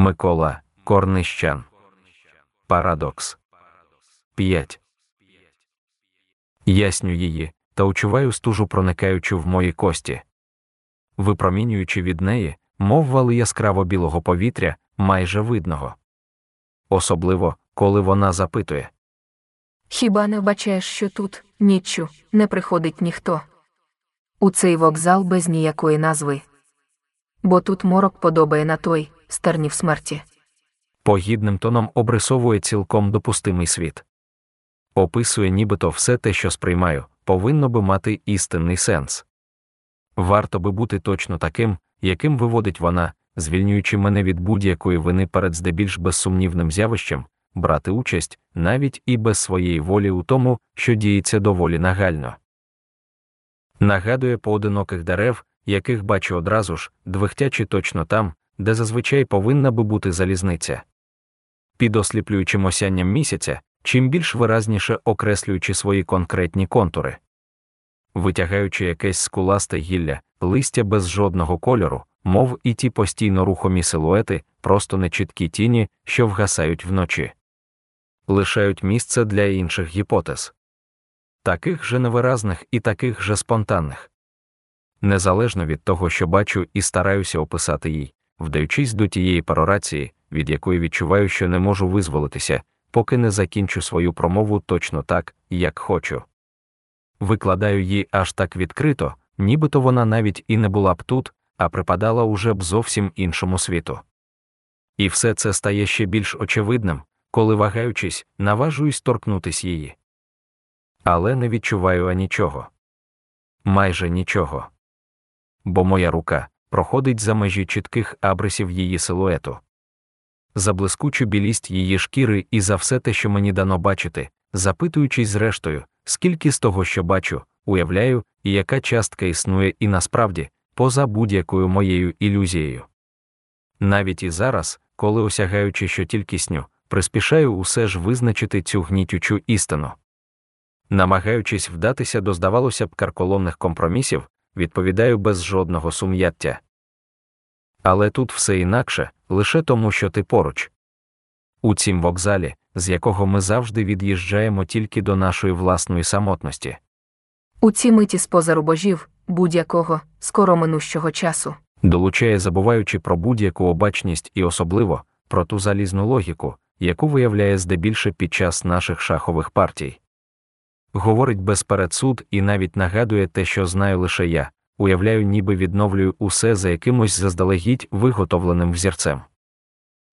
Микола Корнищан. Парадокс 5. Ясню її, та учуваю стужу, проникаючи в мої кості. Випромінюючи від неї, мов вали яскраво білого повітря, майже видного. Особливо, коли вона запитує. Хіба не вбачаєш, що тут, ніччю, не приходить ніхто? У цей вокзал без ніякої назви. Бо тут морок подобає на той, стернів смерті. Погідним тоном обрисовує цілком допустимий світ. Описує нібито все те, що сприймаю, повинно би мати істинний сенс. Варто би бути точно таким, яким виводить вона, звільнюючи мене від будь-якої вини перед здебільш безсумнівним з'явищем, брати участь навіть і без своєї волі у тому, що діється доволі нагально. Нагадує поодиноких дерев, яких бачу одразу ж, двихтячи точно там, де зазвичай повинна би бути залізниця. Під осліплюючим осянням місяця, чим більш виразніше окреслюючи свої конкретні контури. Витягаючи якесь скуласте гілля, листя без жодного кольору, мов і ті постійно рухомі силуети, просто нечіткі тіні, що вгасають вночі, лишають місце для інших гіпотез, таких же невиразних і таких же спонтанних. Незалежно від того, що бачу і стараюся описати їй, вдаючись до тієї парорації, від якої відчуваю, що не можу визволитися, поки не закінчу свою промову точно так, як хочу. Викладаю її аж так відкрито, нібито вона навіть і не була б тут, а припадала уже б зовсім іншому світу. І все це стає ще більш очевидним, коли, вагаючись, наважуюсь торкнутись її. Але не відчуваю анічого. Майже нічого. Бо моя рука проходить за межі чітких абрисів її силуету. За блискучу білість її шкіри і за все те, що мені дано бачити, запитуючись зрештою, скільки з того, що бачу, уявляю, і яка частка існує і насправді, поза будь-якою моєю ілюзією. Навіть і зараз, коли осягаючи що тільки сню, приспішаю усе ж визначити цю гнітючу істину. Намагаючись вдатися до, здавалося б, карколомних компромісів, відповідаю без жодного сум'яття. Але тут все інакше, лише тому, що ти поруч. У цім вокзалі, з якого ми завжди від'їжджаємо тільки до нашої власної самотності. У ці миті споза рубежів, будь-якого, скоро минущого часу. долучає, забуваючи про будь-яку обачність і особливо про ту залізну логіку, яку виявляє здебільше під час наших шахових партій. Говорить без передсуд і навіть нагадує те, що знаю лише я, уявляю, ніби відновлюю усе за якимось заздалегідь виготовленим взірцем.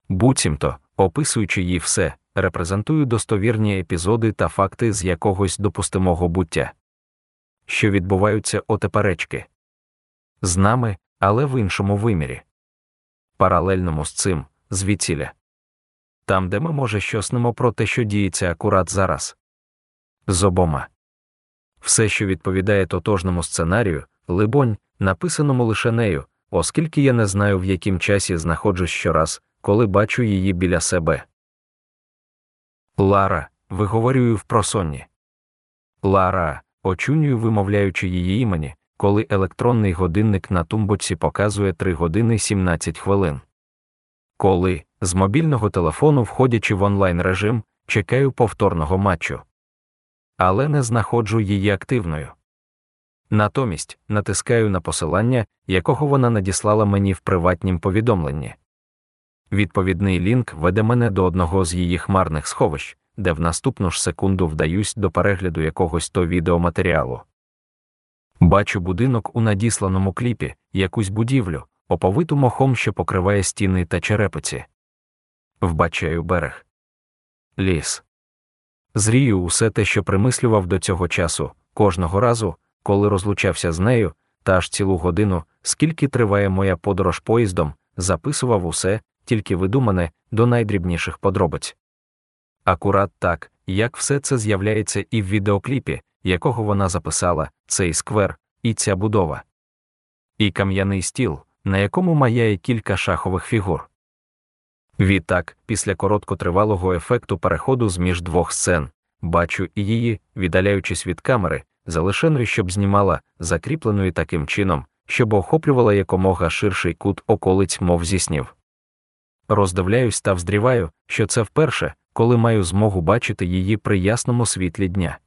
Буцімто, описуючи їй все, репрезентую достовірні епізоди та факти з якогось допустимого буття, що відбуваються отеперечки з нами, але в іншому вимірі. Паралельному з цим, звідсіля. Там, де ми, може, щоснемо про те, що діється акурат зараз. З обома. Все, що відповідає тотожному сценарію, либонь, написаному лише нею, оскільки я не знаю, в яким часі знаходжусь щораз, коли бачу її біля себе. Лара, виговорюю в просонні. Лара, очунюю, вимовляючи її імені, коли електронний годинник на тумбочці показує 3 години 17 хвилин. Коли, з мобільного телефону, входячи в онлайн режим, чекаю повторного матчу. Але не знаходжу її активною. Натомість натискаю на посилання, якого вона надіслала мені в приватнім повідомленні. Відповідний лінк веде мене до одного з її хмарних сховищ, де в наступну ж секунду вдаюсь до перегляду якогось то відеоматеріалу. Бачу будинок у надісланому кліпі, якусь будівлю, оповиту мохом, що покриває стіни та черепиці. Вбачаю берег. Ліс. Зрію усе те, що примислював до цього часу, кожного разу, коли розлучався з нею, та аж цілу годину, скільки триває моя подорож поїздом, записував усе, тільки видумане, до найдрібніших подробиць. Акурат так, як все це з'являється і в відеокліпі, якого вона записала, цей сквер, і ця будова. І кам'яний стіл, на якому маяє кілька шахових фігур. Відтак, після короткотривалого ефекту переходу з між двох сцен, бачу і її, віддаляючись від камери, залишеною, щоб знімала, закріпленою таким чином, щоб охоплювала якомога ширший кут околиць, мов зі снів. Роздивляюсь та вздріваю, що це вперше, коли маю змогу бачити її при ясному світлі дня.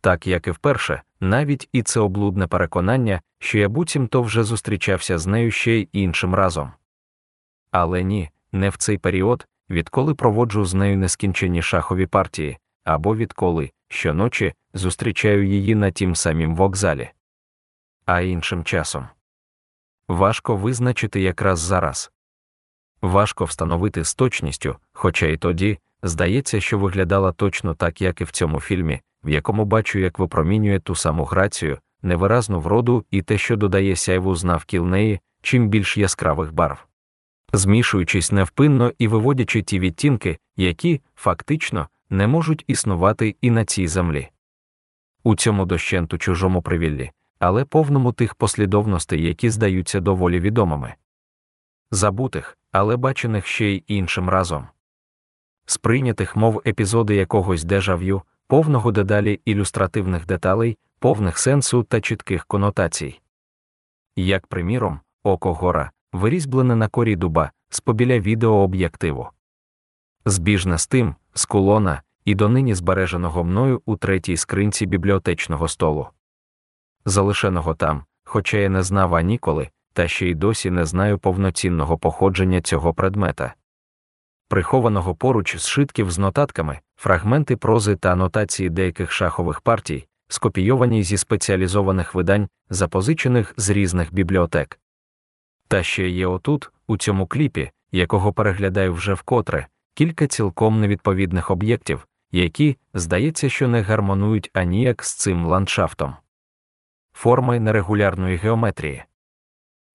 Так як і вперше, навіть і це облудне переконання, що я буцімто вже зустрічався з нею ще й іншим разом. Але ні, не в цей період, відколи проводжу з нею нескінчені шахові партії, або відколи, щоночі, зустрічаю її на тім самім вокзалі. А іншим часом. Важко визначити якраз зараз. Важко встановити з точністю, хоча й тоді, здається, що виглядала точно так, як і в цьому фільмі, в якому бачу, як випромінює ту саму грацію, невиразну вроду і те, що додає сяйву з навкіл неї, чим більш яскравих барв. Змішуючись невпинно і виводячи ті відтінки, які, фактично, не можуть існувати і на цій землі. У цьому дощенту чужому привіллі, але повному тих послідовностей, які здаються доволі відомими. Забутих, але бачених ще й іншим разом. Сприйнятих мов епізоди якогось дежав'ю, повного дедалі ілюстративних деталей, повних сенсу та чітких конотацій. Як приміром, око гора, вирізблене на корі дуба, з побіля відеооб'єктиву. Збіжне з тим, з кулона, і донині збереженого мною у третій скринці бібліотечного столу. Залишеного там, хоча я не знав аніколи, та ще й досі не знаю повноцінного походження цього предмета. Прихованого поруч зшитків з нотатками, фрагменти прози та анотації деяких шахових партій, скопійовані зі спеціалізованих видань, запозичених з різних бібліотек. Та ще є отут, у цьому кліпі, якого переглядаю вже вкотре, кілька цілком невідповідних об'єктів, які, здається, що не гармонують аніяк з цим ландшафтом. Форми нерегулярної геометрії,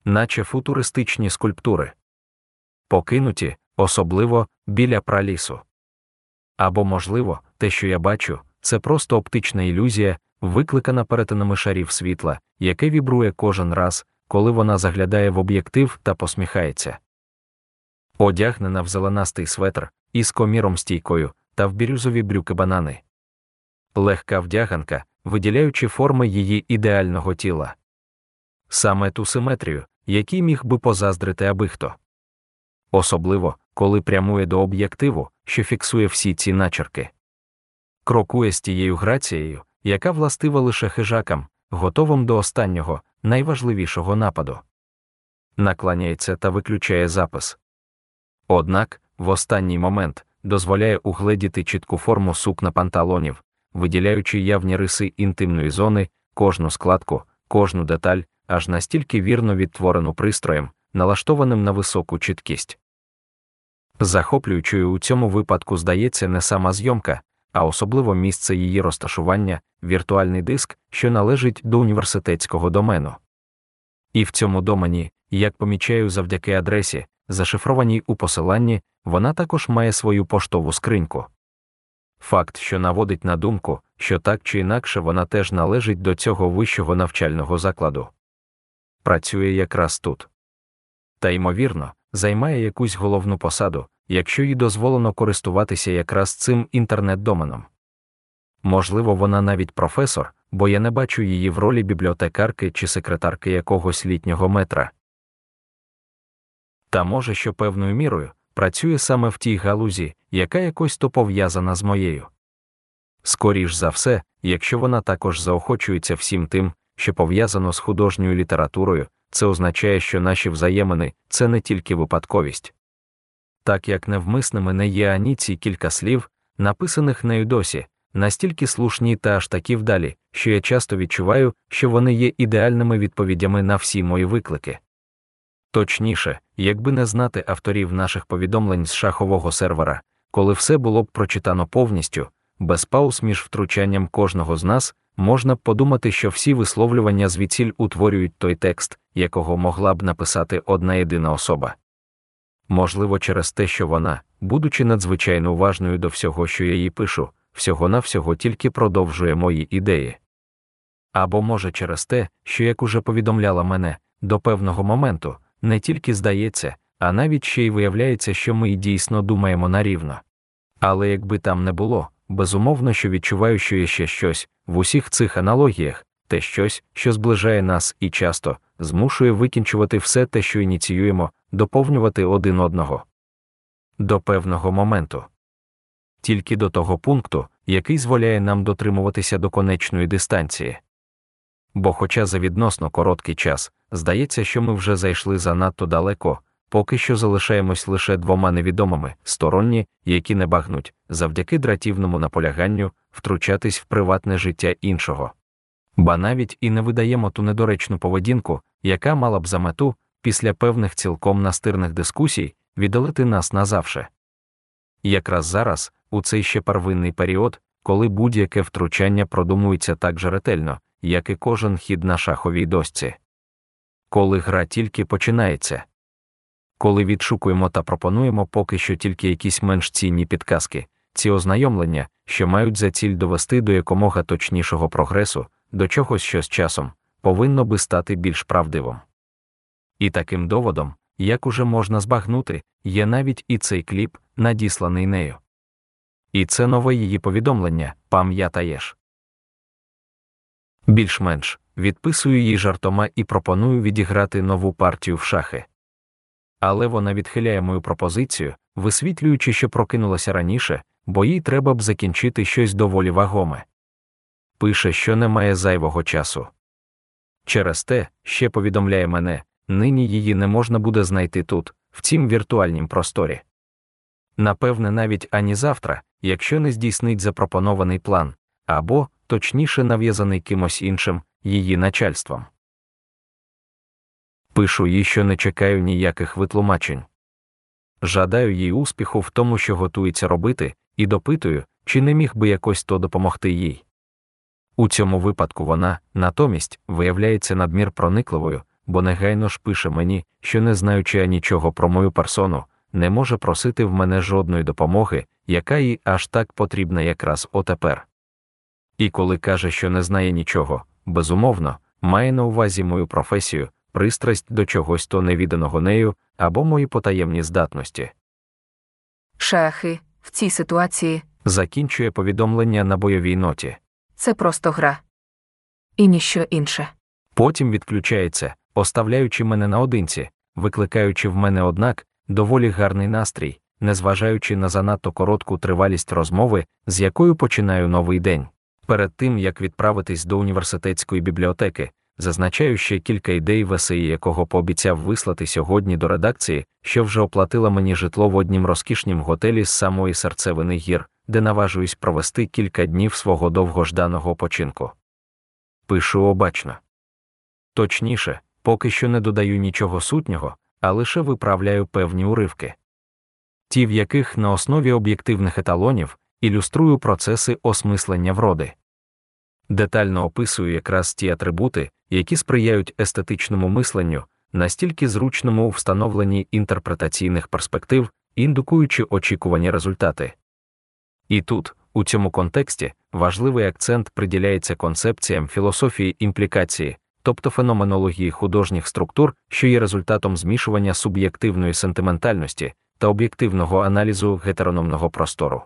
наче футуристичні скульптури, покинуті, особливо біля пралісу. Або, можливо, те, що я бачу, це просто оптична ілюзія, викликана перетинами шарів світла, яке вібрує кожен раз, коли вона заглядає в об'єктив та посміхається. Одягнена в зеленастий светр із коміром стійкою та в бірюзові брюки банани. Легка вдяганка, виділяючи форми її ідеального тіла. Саме ту симетрію, якій міг би позаздрити аби хто. Особливо, коли прямує до об'єктиву, що фіксує всі ці начерки. Крокує з тією грацією, яка властива лише хижакам, готовим до останнього, найважливішого нападу. Накланяється та виключає запис. Однак, в останній момент дозволяє угледіти чітку форму сукна панталонів, виділяючи явні риси інтимної зони, кожну складку, кожну деталь, аж настільки вірно відтворену пристроєм, налаштованим на високу чіткість. Захоплюючою у цьому випадку здається не сама зйомка, а особливо місце її розташування, віртуальний диск, що належить до університетського домену. І в цьому домені, як помічаю завдяки адресі, зашифрованій у посиланні, вона також має свою поштову скриньку. Факт, що наводить на думку, що так чи інакше вона теж належить до цього вищого навчального закладу. Працює якраз тут. Та ймовірно, займає якусь головну посаду, якщо їй дозволено користуватися якраз цим інтернет-доменом. Можливо, вона навіть професор, бо я не бачу її в ролі бібліотекарки чи секретарки якогось літнього метра. Та може, що певною мірою працює саме в тій галузі, яка якось то пов'язана з моєю. Скоріш за все, якщо вона також заохочується всім тим, що пов'язано з художньою літературою, це означає, що наші взаємини це не тільки випадковість. Так як невмисними не є ані ці кілька слів, написаних нею досі, настільки слушні та аж такі вдалі, що я часто відчуваю, що вони є ідеальними відповідями на всі мої виклики. Точніше, якби не знати авторів наших повідомлень з шахового сервера, коли все було б прочитано повністю, без пауз між втручанням кожного з нас, можна б подумати, що всі висловлювання звідсіль утворюють той текст, якого могла б написати одна єдина особа. Можливо, через те, що вона, будучи надзвичайно уважною до всього, що я їй пишу, всього навсього тільки продовжує мої ідеї. Або може через те, що, як уже повідомляла мене, до певного моменту не тільки здається, а навіть ще й виявляється, що ми й дійсно думаємо нарівно. Але якби там не було, безумовно, що відчуваю, що є ще щось в усіх цих аналогіях, те щось, що зближає нас і часто змушує викінчувати все те, що ініціюємо, доповнювати один одного. до певного моменту. Тільки до того пункту, який зволяє нам дотримуватися до конечної дистанції. Бо, хоча за відносно короткий час, здається, що ми вже зайшли занадто далеко, поки що залишаємось лише двома невідомими сторонні, які не багнуть, завдяки дратівному наполяганню, втручатись в приватне життя іншого. Ба навіть і не видаємо ту недоречну поведінку, яка мала б за мету, після певних цілком настирних дискусій, віддалити нас назавше. Якраз зараз, у цей ще первинний період, коли будь-яке втручання продумується так же ретельно, як і кожен хід на шаховій дошці. Коли гра тільки починається, коли відшукуємо та пропонуємо поки що тільки якісь менш цінні підказки, ці ознайомлення, що мають за ціль довести до якомога точнішого прогресу, до чогось що з часом, повинно би стати більш правдивим. І таким доводом, як уже можна збагнути, є навіть і цей кліп, надісланий нею. І це нове її повідомлення, пам'ятаєш. Більш-менш відписую їй жартома і пропоную відіграти нову партію в шахи. Але вона відхиляє мою пропозицію, висвітлюючи, що прокинулася раніше, бо їй треба б закінчити щось доволі вагоме. Пише, що немає зайвого часу. Через те, ще повідомляє мене, нині її не можна буде знайти тут, в цім віртуальнім просторі. Напевне, навіть ані завтра, якщо не здійснить запропонований план, або, точніше, нав'язаний кимось іншим, її начальством. Пишу їй, що не чекаю ніяких витлумачень. Жадаю їй успіху в тому, що готується робити, і допитую, чи не міг би якось то допомогти їй. У цьому випадку вона, натомість, виявляється надмір проникливою, бо негайно ж пише мені, що, не знаючи нічого про мою персону, не може просити в мене жодної допомоги, яка їй аж так потрібна якраз отепер. І коли каже, що не знає нічого, безумовно, має на увазі мою професію, пристрасть до чогось то невіданого нею або мої потаємні здатності. Шахи в цій ситуації Закінчує повідомлення на бойовій ноті. це просто гра. І ніщо інше. Потім відключається, оставляючи мене наодинці, викликаючи в мене, однак, доволі гарний настрій, незважаючи на занадто коротку тривалість розмови, з якою починаю новий день. Перед тим як відправитись до університетської бібліотеки, зазначаю ще кілька ідей весеї, якого пообіцяв вислати сьогодні до редакції, що вже оплатила мені житло в однім розкішнім готелі з самої серцевини гір, де наважуюсь провести кілька днів свого довгожданого починку. Пишу обачно. Точніше, поки що не додаю нічого сутнього, а лише виправляю певні уривки. Ті, в яких на основі об'єктивних еталонів ілюструю процеси осмислення вроди. Детально описую якраз ті атрибути, які сприяють естетичному мисленню, настільки зручному у встановленні інтерпретаційних перспектив, індукуючи очікувані результати. І тут, у цьому контексті, важливий акцент приділяється концепціям філософії імплікації, тобто феноменології художніх структур, що є результатом змішування суб'єктивної сентиментальності та об'єктивного аналізу гетерономного простору.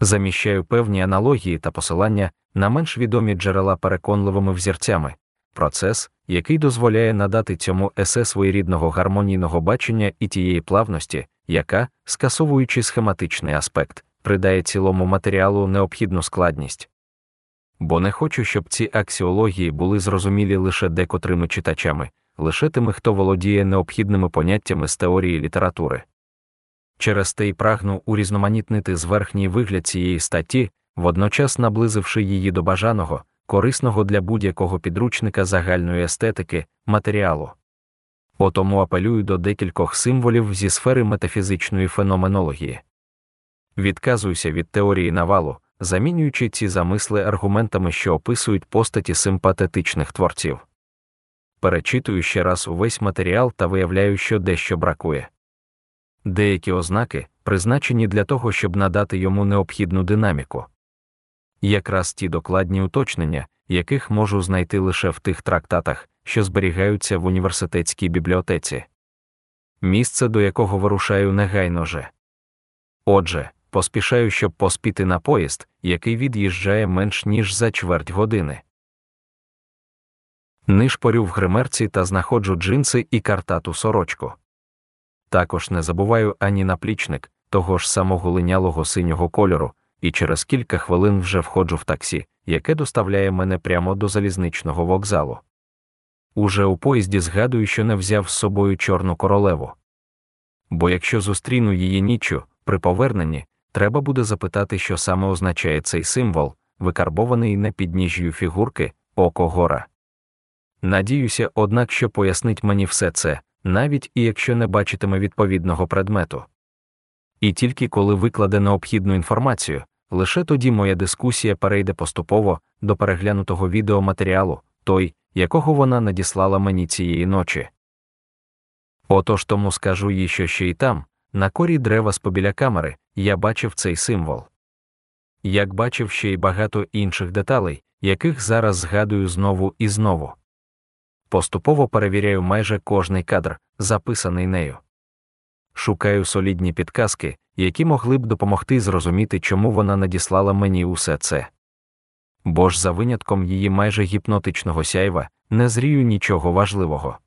Заміщаю певні аналогії та посилання на менш відомі джерела переконливими взірцями, процес, який дозволяє надати цьому есе своєрідного гармонійного бачення і тієї плавності, яка, скасовуючи схематичний аспект, придає цілому матеріалу необхідну складність. Бо не хочу, щоб ці аксіології були зрозумілі лише декотрими читачами, лише тими, хто володіє необхідними поняттями з теорії літератури. Через те й прагну урізноманітнити зверхній вигляд цієї статті, водночас наблизивши її до бажаного, корисного для будь-якого підручника загальної естетики, матеріалу. Отому апелюю до декількох символів зі сфери метафізичної феноменології. Відказуюся від теорії навалу, замінюючи ці замисли аргументами, що описують постаті симпатетичних творців. Перечитую ще раз увесь матеріал та виявляю, що дещо бракує. Деякі ознаки призначені для того, щоб надати йому необхідну динаміку. Якраз ті докладні уточнення, яких можу знайти лише в тих трактатах, що зберігаються в університетській бібліотеці. Місце, до якого вирушаю негайно же. Отже, поспішаю, щоб поспіти на поїзд, який від'їжджає менш ніж за чверть години. Нишпорю в гримерці та знаходжу джинси і картату сорочку. Також не забуваю ані наплічник того ж самого линялого синього кольору, і через кілька хвилин вже входжу в таксі, яке доставляє мене прямо до залізничного вокзалу. Уже у поїзді згадую, що не взяв з собою чорну королеву. Бо якщо зустріну її ніччю, при поверненні, треба буде запитати, що саме означає цей символ, викарбований на підніжжю фігурки око гора. Надіюся, однак, що пояснить мені все це, навіть і якщо не бачитиме відповідного предмету. І тільки коли викладе необхідну інформацію, лише тоді моя дискусія перейде поступово до переглянутого відеоматеріалу, той, якого вона надіслала мені цієї ночі. Отож тому скажу їй, що ще й там, на корі дерева з побіля камери, я бачив цей символ. Як бачив ще й багато інших деталей, яких зараз згадую знову і знову. Поступово перевіряю майже кожний кадр, записаний нею. Шукаю солідні підказки, які могли б допомогти зрозуміти, чому вона надіслала мені усе це. Бо ж за винятком її майже гіпнотичного сяйва не зрію нічого важливого.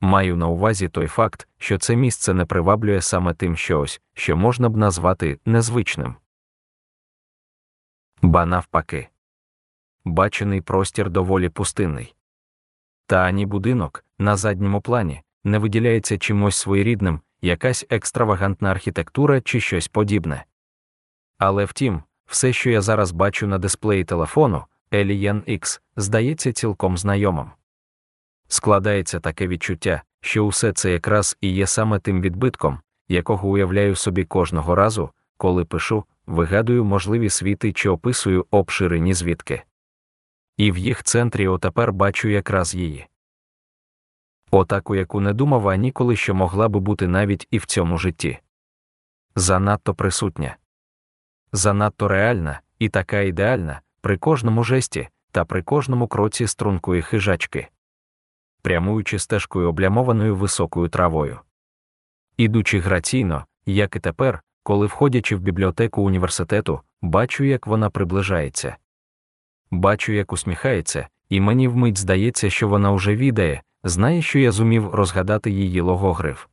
Маю на увазі той факт, що це місце не приваблює саме тим щось, що можна б назвати незвичним. Ба навпаки. Бачений простір доволі пустинний. Та ані будинок на задньому плані не виділяється чимось своєрідним, якась екстравагантна архітектура чи щось подібне. Але втім, все, що я зараз бачу на дисплеї телефону, Alien X, здається цілком знайомим. Складається таке відчуття, що усе це якраз і є саме тим відбитком, якого уявляю собі кожного разу, коли пишу, вигадую можливі світи чи описую обширені звідки. І в їх центрі отепер бачу якраз її. Отаку, яку не думав а ніколи, що могла би бути навіть і в цьому житті. Занадто присутня, занадто реальна і така ідеальна при кожному жесті та при кожному кроці стрункої хижачки, прямуючи стежкою облямованою високою травою. Ідучи граційно, як і тепер, коли входячи в бібліотеку університету, бачу, як вона приближається. Бачу, як усміхається, і мені вмить здається, що вона уже відає, знає, що я зумів розгадати її логогриф.